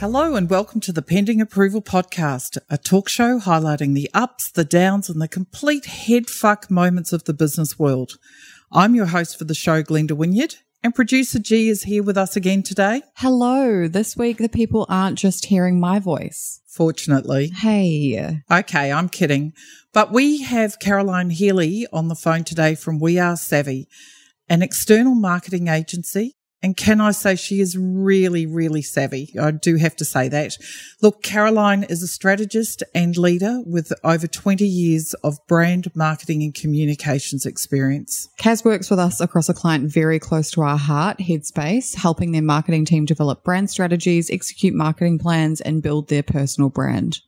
Hello and welcome to the Pending Approval Podcast, a talk show highlighting the ups, the downs, and the complete headfuck moments of the business world. I'm your host for the show, Glenda Wynyard, and producer G is here with us again today. Hello. This week, the people aren't just hearing my voice. Fortunately. Hey. Okay, I'm kidding. But we have Caroline Healy on the phone today from We Are Savvy, an external marketing agency and can I say she is really, really savvy? I do have to say that. Look, Caroline is a strategist and leader with over 20 years of brand marketing and communications experience. Kaz works with us across a client very close to our heart, Headspace, helping their marketing team develop brand strategies, execute marketing plans, and build their personal brand.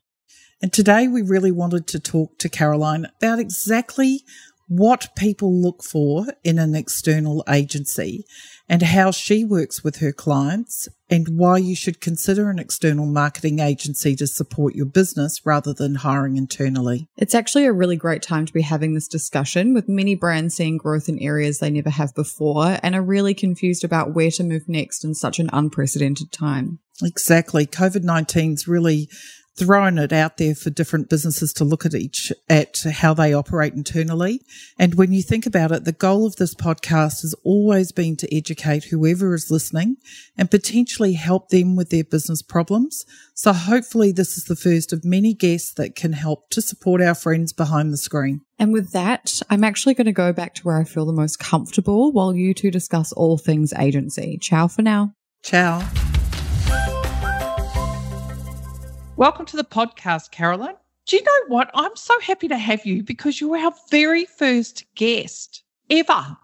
And today we really wanted to talk to Caroline about exactly what people look for in an external agency and how she works with her clients and why you should consider an external marketing agency to support your business rather than hiring internally. It's actually a really great time to be having this discussion with many brands seeing growth in areas they never have before and are really confused about where to move next in such an unprecedented time. Exactly. COVID 19's really thrown it out there for different businesses to look at each at how they operate internally. And when you think about it, the goal of this podcast has always been to educate whoever is listening and potentially help them with their business problems. So hopefully this is the first of many guests that can help to support our friends behind the screen. And with that, I'm actually going to go back to where I feel the most comfortable while you two discuss all things agency. Ciao for now. Ciao. Welcome to the podcast, Caroline. Do you know what? I'm so happy to have you because you're our very first guest ever.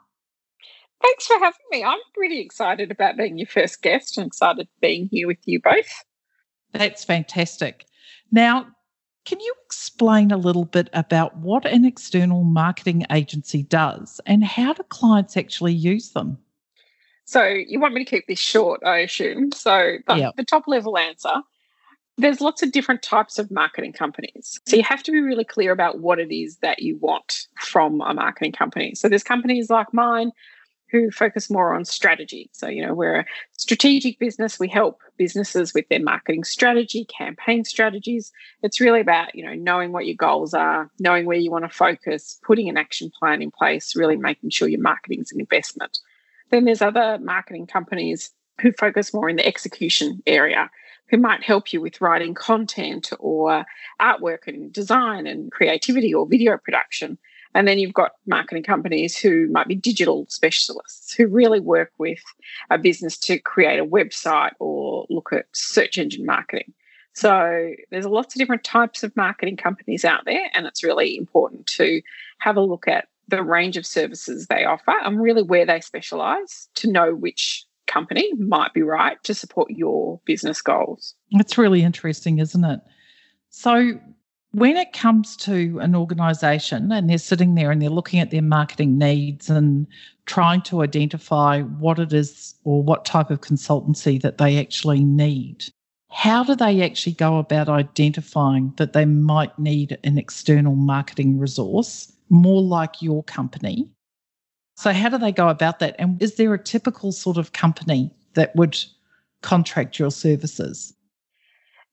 Thanks for having me. I'm really excited about being your first guest and excited being here with you both. That's fantastic. Now, can you explain a little bit about what an external marketing agency does and how do clients actually use them? So, you want me to keep this short, I assume. So, but yep. the top level answer there's lots of different types of marketing companies. So you have to be really clear about what it is that you want from a marketing company. So there's companies like mine who focus more on strategy. So, you know, we're a strategic business. We help businesses with their marketing strategy, campaign strategies. It's really about, you know, knowing what your goals are, knowing where you want to focus, putting an action plan in place, really making sure your marketing is an investment. Then there's other marketing companies who focus more in the execution area who might help you with writing content or artwork and design and creativity or video production. And then you've got marketing companies who might be digital specialists who really work with a business to create a website or look at search engine marketing. So there's lots of different types of marketing companies out there, and it's really important to have a look at the range of services they offer and really where they specialize to know which company might be right to support your business goals. It's really interesting, isn't it? So, when it comes to an organization and they're sitting there and they're looking at their marketing needs and trying to identify what it is or what type of consultancy that they actually need, how do they actually go about identifying that they might need an external marketing resource more like your company so, how do they go about that? And is there a typical sort of company that would contract your services?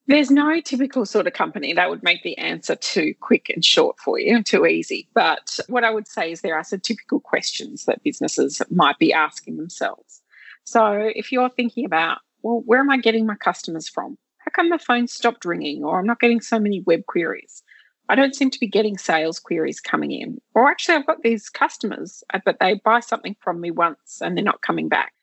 There's no typical sort of company that would make the answer too quick and short for you, too easy. But what I would say is there are some typical questions that businesses might be asking themselves. So, if you're thinking about, well, where am I getting my customers from? How come the phone stopped ringing or I'm not getting so many web queries? I don't seem to be getting sales queries coming in. Or actually, I've got these customers, uh, but they buy something from me once and they're not coming back.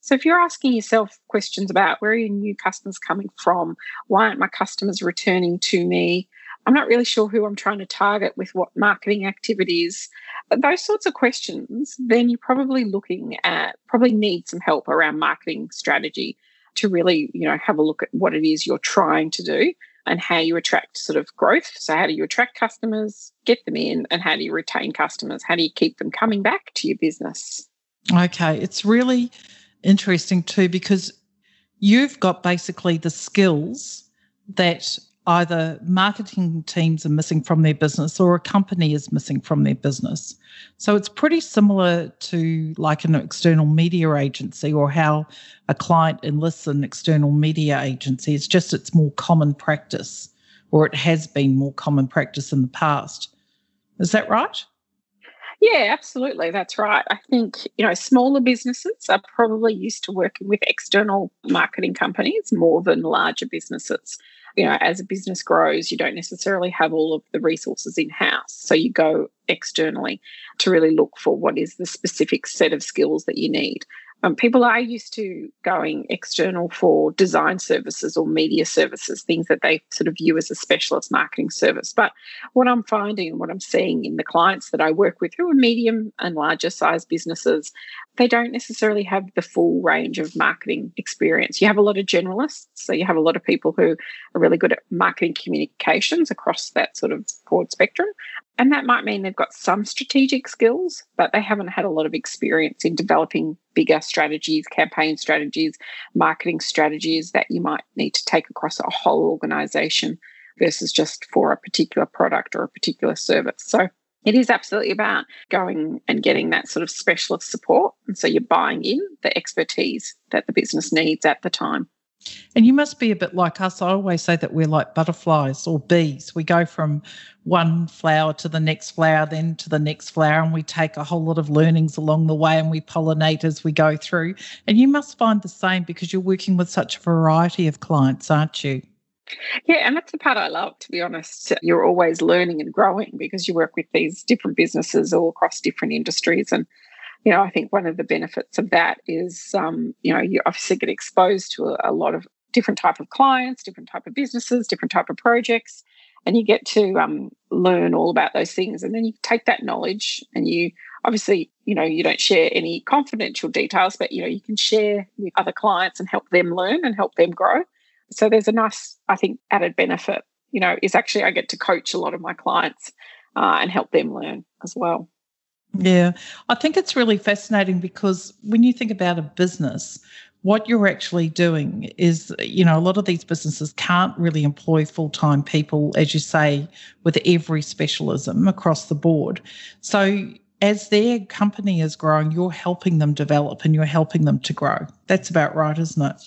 So if you're asking yourself questions about where are your new customers coming from? Why aren't my customers returning to me? I'm not really sure who I'm trying to target with what marketing activities. Those sorts of questions, then you're probably looking at, probably need some help around marketing strategy to really, you know, have a look at what it is you're trying to do and how you attract sort of growth. So, how do you attract customers, get them in, and how do you retain customers? How do you keep them coming back to your business? Okay, it's really interesting too because you've got basically the skills that either marketing teams are missing from their business or a company is missing from their business. So it's pretty similar to like an external media agency or how a client enlists an external media agency. It's just it's more common practice or it has been more common practice in the past. Is that right? Yeah, absolutely. That's right. I think, you know, smaller businesses are probably used to working with external marketing companies more than larger businesses. You know, as a business grows, you don't necessarily have all of the resources in house. So you go externally to really look for what is the specific set of skills that you need. Um, people are used to going external for design services or media services, things that they sort of view as a specialist marketing service. But what I'm finding and what I'm seeing in the clients that I work with who are medium and larger size businesses, they don't necessarily have the full range of marketing experience. You have a lot of generalists, so you have a lot of people who are really good at marketing communications across that sort of broad spectrum. And that might mean they've got some strategic skills, but they haven't had a lot of experience in developing bigger strategies, campaign strategies, marketing strategies that you might need to take across a whole organization versus just for a particular product or a particular service. So it is absolutely about going and getting that sort of specialist support. And so you're buying in the expertise that the business needs at the time. And you must be a bit like us. I always say that we're like butterflies or bees. We go from one flower to the next flower, then to the next flower, and we take a whole lot of learnings along the way and we pollinate as we go through. And you must find the same because you're working with such a variety of clients, aren't you? Yeah, and that's the part I love, to be honest. You're always learning and growing because you work with these different businesses all across different industries. And you know, I think one of the benefits of that is, um, you know, you obviously get exposed to a, a, lot of different type of clients, different type of businesses, different type of projects, and you get to um, learn all about those things. And then you take that knowledge and you obviously, you know, you don't share any confidential details, but you know, you can share with other clients and help them learn and help them grow. So there's a nice, I think, added benefit. You know, is actually I get to coach a lot of my clients uh, and help them learn as well. Yeah, I think it's really fascinating because when you think about a business, what you're actually doing is, you know, a lot of these businesses can't really employ full time people, as you say, with every specialism across the board. So, as their company is growing, you're helping them develop and you're helping them to grow. That's about right, isn't it?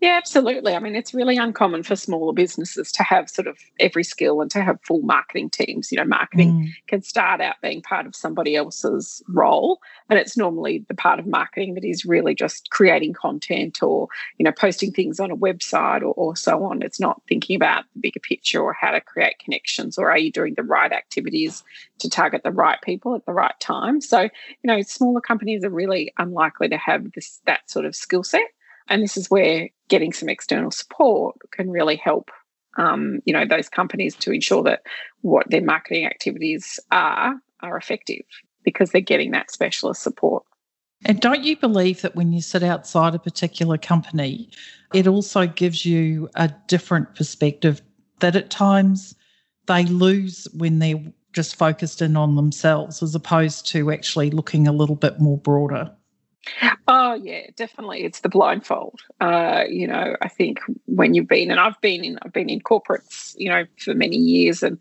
Yeah, absolutely. I mean, it's really uncommon for smaller businesses to have sort of every skill and to have full marketing teams. You know, marketing mm. can start out being part of somebody else's role, and it's normally the part of marketing that is really just creating content or, you know, posting things on a website or, or so on. It's not thinking about the bigger picture or how to create connections or are you doing the right activities to target the right people at the right time. So, you know, smaller companies are really unlikely to have this that sort of skill set. And this is where getting some external support can really help um, you know those companies to ensure that what their marketing activities are are effective because they're getting that specialist support. And don't you believe that when you sit outside a particular company, it also gives you a different perspective that at times they lose when they're just focused in on themselves as opposed to actually looking a little bit more broader? Oh yeah, definitely. It's the blindfold. Uh, you know, I think when you've been and I've been in I've been in corporates, you know, for many years and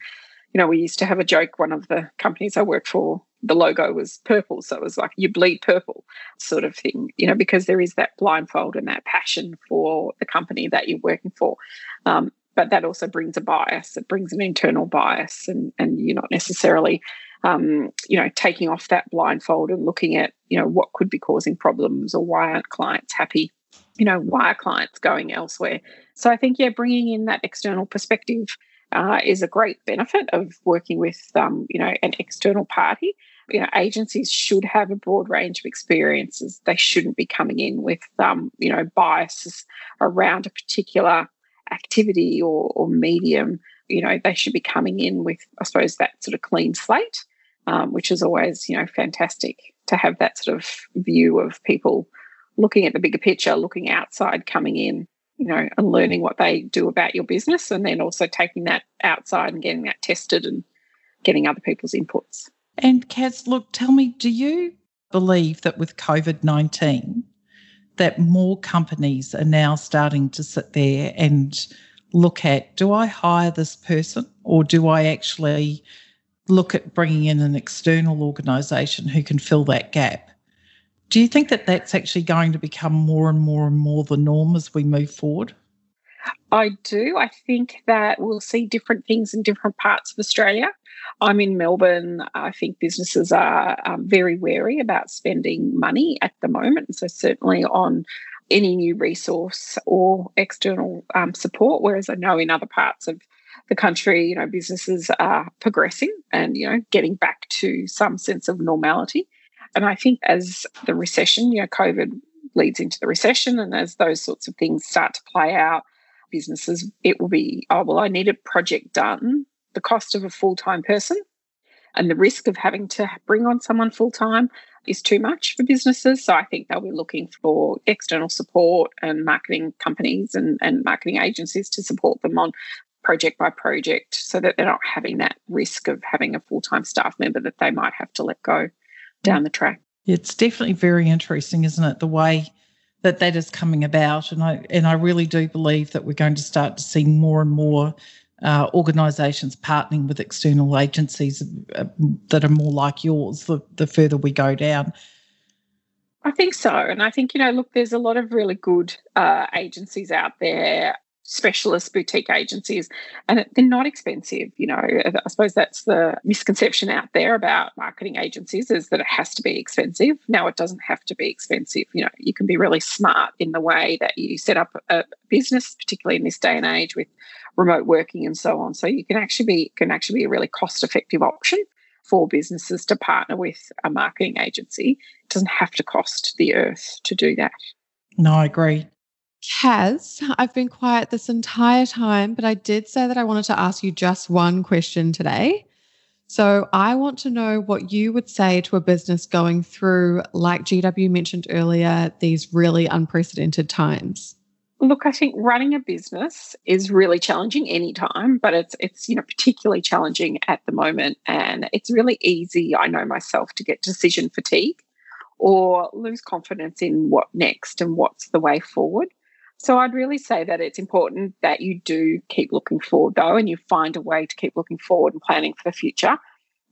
you know, we used to have a joke, one of the companies I worked for, the logo was purple. So it was like you bleed purple sort of thing, you know, because there is that blindfold and that passion for the company that you're working for. Um, but that also brings a bias. It brings an internal bias and and you're not necessarily um, you know, taking off that blindfold and looking at, you know, what could be causing problems or why aren't clients happy? You know, why are clients going elsewhere? So I think, yeah, bringing in that external perspective uh, is a great benefit of working with, um, you know, an external party. You know, agencies should have a broad range of experiences. They shouldn't be coming in with, um, you know, biases around a particular activity or, or medium. You know, they should be coming in with, I suppose, that sort of clean slate um, which is always, you know, fantastic to have that sort of view of people looking at the bigger picture, looking outside, coming in, you know, and learning what they do about your business, and then also taking that outside and getting that tested and getting other people's inputs. And Kaz, look, tell me, do you believe that with COVID 19, that more companies are now starting to sit there and look at do I hire this person or do I actually look at bringing in an external organisation who can fill that gap? Do you think that that's actually going to become more and more and more the norm as we move forward? I do. I think that we'll see different things in different parts of Australia. I'm in Melbourne. I think businesses are um, very wary about spending money at the moment. So, certainly on any new resource or external um, support. Whereas I know in other parts of the country, you know, businesses are progressing and, you know, getting back to some sense of normality. And I think as the recession, you know, COVID leads into the recession and as those sorts of things start to play out, businesses, it will be, oh, well, I need a project done. The cost of a full time person and the risk of having to bring on someone full time is too much for businesses. So I think they'll be looking for external support and marketing companies and, and marketing agencies to support them on project by project so that they're not having that risk of having a full time staff member that they might have to let go down the track. It's definitely very interesting, isn't it? The way that that is coming about, and I and I really do believe that we're going to start to see more and more uh, organisations partnering with external agencies uh, that are more like yours the, the further we go down. I think so. And I think, you know, look, there's a lot of really good uh, agencies out there specialist boutique agencies and they're not expensive you know. I suppose that's the misconception out there about marketing agencies is that it has to be expensive. Now it doesn't have to be expensive you know. You can be really smart in the way that you set up a business particularly in this day and age with remote working and so on. So you can actually be can actually be a really cost effective option for businesses to partner with a marketing agency. It doesn't have to cost the earth to do that. No i agree Kaz, I've been quiet this entire time, but I did say that I wanted to ask you just one question today. So I want to know what you would say to a business going through, like GW mentioned earlier, these really unprecedented times. Look, I think running a business is really challenging anytime, but it's it's you know particularly challenging at the moment, and it's really easy. I know myself to get decision fatigue, or lose confidence in what next and what's the way forward. So I'd really say that it's important that you do keep looking forward though, and you find a way to keep looking forward and planning for the future.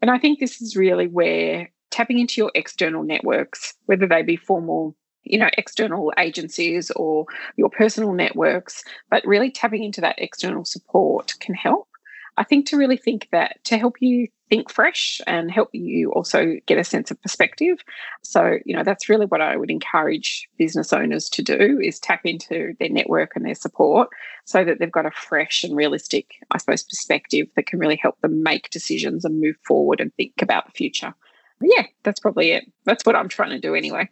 And I think this is really where tapping into your external networks, whether they be formal, you know, external agencies or your personal networks, but really tapping into that external support can help. I think to really think that to help you think fresh and help you also get a sense of perspective. So, you know, that's really what I would encourage business owners to do is tap into their network and their support so that they've got a fresh and realistic, I suppose, perspective that can really help them make decisions and move forward and think about the future. Yeah, that's probably it. That's what I'm trying to do anyway.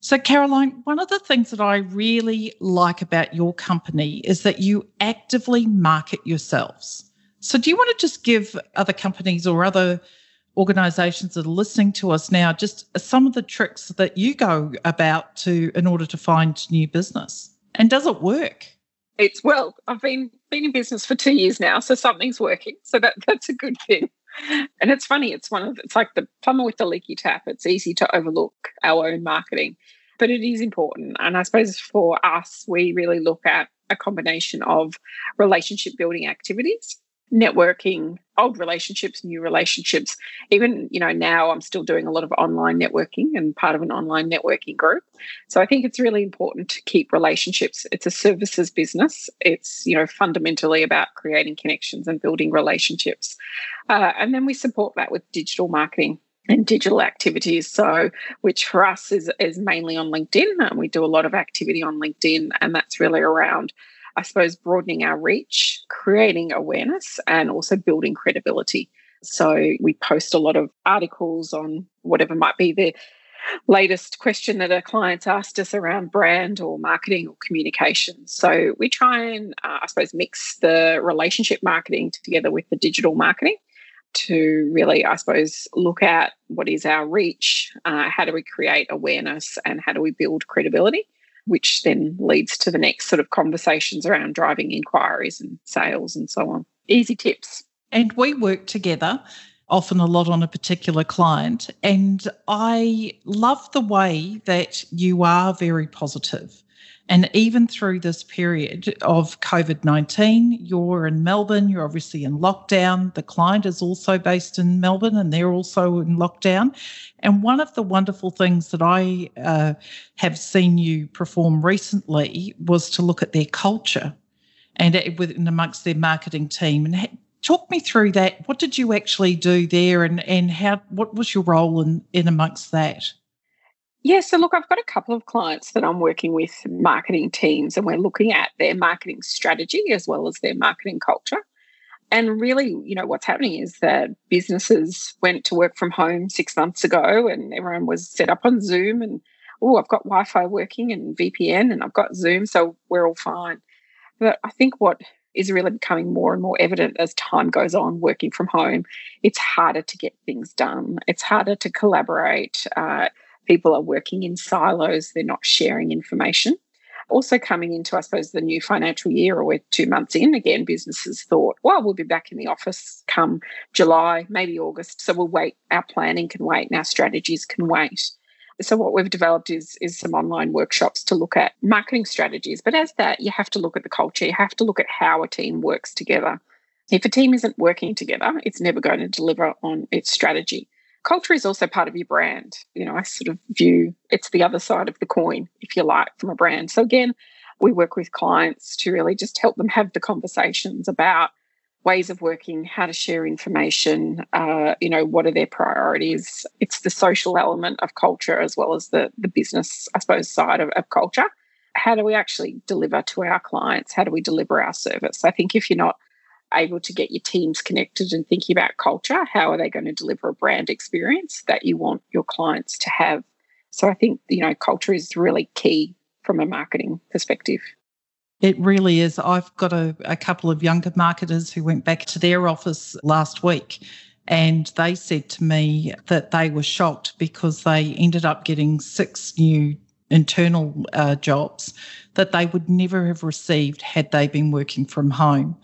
So, Caroline, one of the things that I really like about your company is that you actively market yourselves. So, do you want to just give other companies or other organizations that are listening to us now just some of the tricks that you go about to in order to find new business? And does it work? It's well, I've been been in business for two years now, so something's working. So that that's a good thing. And it's funny, it's one of it's like the plumber with the leaky tap. It's easy to overlook our own marketing, but it is important. And I suppose for us, we really look at a combination of relationship building activities networking old relationships new relationships. Even you know now i'm still doing a lot of online networking and part of an online networking group. So i think it's really important to keep relationships. It's a services business. It's you know fundamentally about creating connections and building relationships. Uh, and then we support that with digital marketing and digital activities. So which for us is is mainly on linkedin and we do a lot of activity on linkedin and that's really around I suppose, broadening our reach, creating awareness, and also building credibility. So we post a lot of articles on whatever might be the latest question that a client's asked us around brand or marketing or communication. So we try and, uh, I suppose, mix the relationship marketing together with the digital marketing to really, I suppose, look at what is our reach, uh, how do we create awareness, and how do we build credibility which then leads to the next sort of conversations around driving inquiries and sales and so on. Easy tips. And we work together. often a lot on a particular client. And I love the way that you are very positive. And even through this period of COVID 19, you're in Melbourne, you're obviously in lockdown. The client is also based in Melbourne and they're also in lockdown. And one of the wonderful things that I uh, have seen you perform recently was to look at their culture and within amongst their marketing team. And talk me through that. What did you actually do there, and and how? What was your role in in amongst that? Yeah, so look, I've got a couple of clients that I'm working with marketing teams, and we're looking at their marketing strategy as well as their marketing culture. And really, you know, what's happening is that businesses went to work from home six months ago and everyone was set up on Zoom and, oh, I've got Wi Fi working and VPN and I've got Zoom, so we're all fine. But I think what is really becoming more and more evident as time goes on working from home. It's harder to get things done, it's harder to collaborate. Uh, people are working in silos, they're not sharing information. Also, coming into, I suppose, the new financial year, or we're two months in, again, businesses thought, well, we'll be back in the office come July, maybe August. So we'll wait. Our planning can wait and our strategies can wait. So what we've developed is is some online workshops to look at marketing strategies. But as that, you have to look at the culture. You have to look at how a team works together. If a team isn't working together, it's never going to deliver on its strategy. Culture is also part of your brand. You know, I sort of view it's the other side of the coin, if you like, from a brand. So again, we work with clients to really just help them have the conversations about ways of working, how to share information, uh, you know, what are their priorities. It's the social element of culture as well as the, the business, I suppose, side of, of culture. How do we actually deliver to our clients? How do we deliver our service? I think if you're not able to get your teams connected and thinking about culture, how are they going to deliver a brand experience that you want your clients to have? So I think, you know, culture is really key from a marketing perspective. It really is. I've got a, a couple of younger marketers who went back to their office last week and they said to me that they were shocked because they ended up getting six new internal uh, jobs that they would never have received had they been working from home.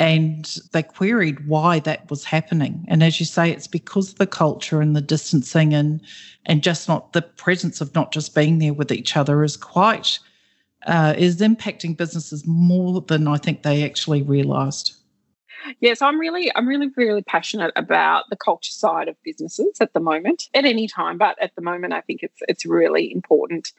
And they queried why that was happening. And as you say, it's because of the culture and the distancing and and just not the presence of not just being there with each other is quite uh, is impacting businesses more than I think they actually realised. Yes, I'm really, I'm really, really passionate about the culture side of businesses at the moment. At any time, but at the moment, I think it's it's really important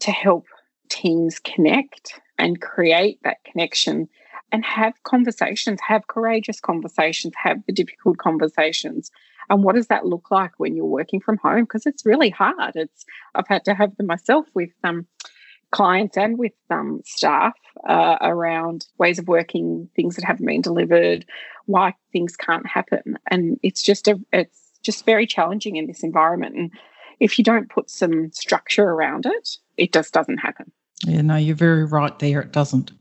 to help teams connect and create that connection and have conversations, have courageous conversations, have the difficult conversations. And what does that look like when you're working from home? Because it's really hard. It's I've had to have them myself with um clients and with um, staff uh, around ways of working, things that haven't been delivered, why things can't happen, and it's just a it's just very challenging in this environment. And if you don't put some structure around it, it just doesn't happen. Yeah, no, you're very right there. It doesn't.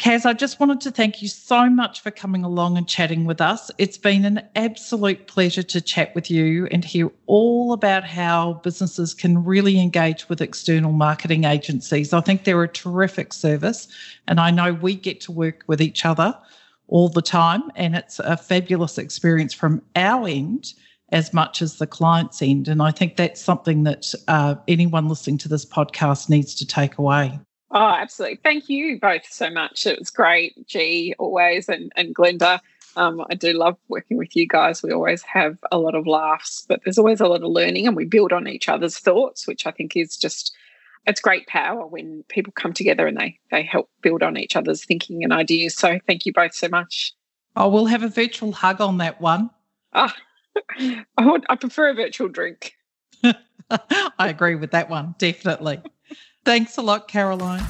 Kaz, I just wanted to thank you so much for coming along and chatting with us. It's been an absolute pleasure to chat with you and hear all about how businesses can really engage with external marketing agencies. I think they're a terrific service, and I know we get to work with each other all the time, and it's a fabulous experience from our end as much as the client's end. And I think that's something that uh, anyone listening to this podcast needs to take away. Oh, absolutely. Thank you both so much. It was great, G, always, and, and Glenda. Um, I do love working with you guys. We always have a lot of laughs, but there's always a lot of learning, and we build on each other's thoughts, which I think is just it's great power when people come together and they they help build on each other's thinking and ideas. So thank you both so much. Oh, we'll have a virtual hug on that one. Ah, I, would, I prefer a virtual drink. I agree with that one, definitely. Thanks a lot, Caroline.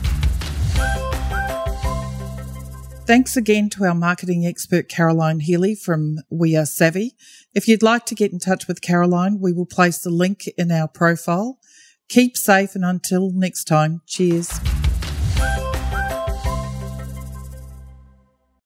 Thanks again to our marketing expert, Caroline Healy from We Are Savvy. If you'd like to get in touch with Caroline, we will place the link in our profile. Keep safe and until next time, cheers.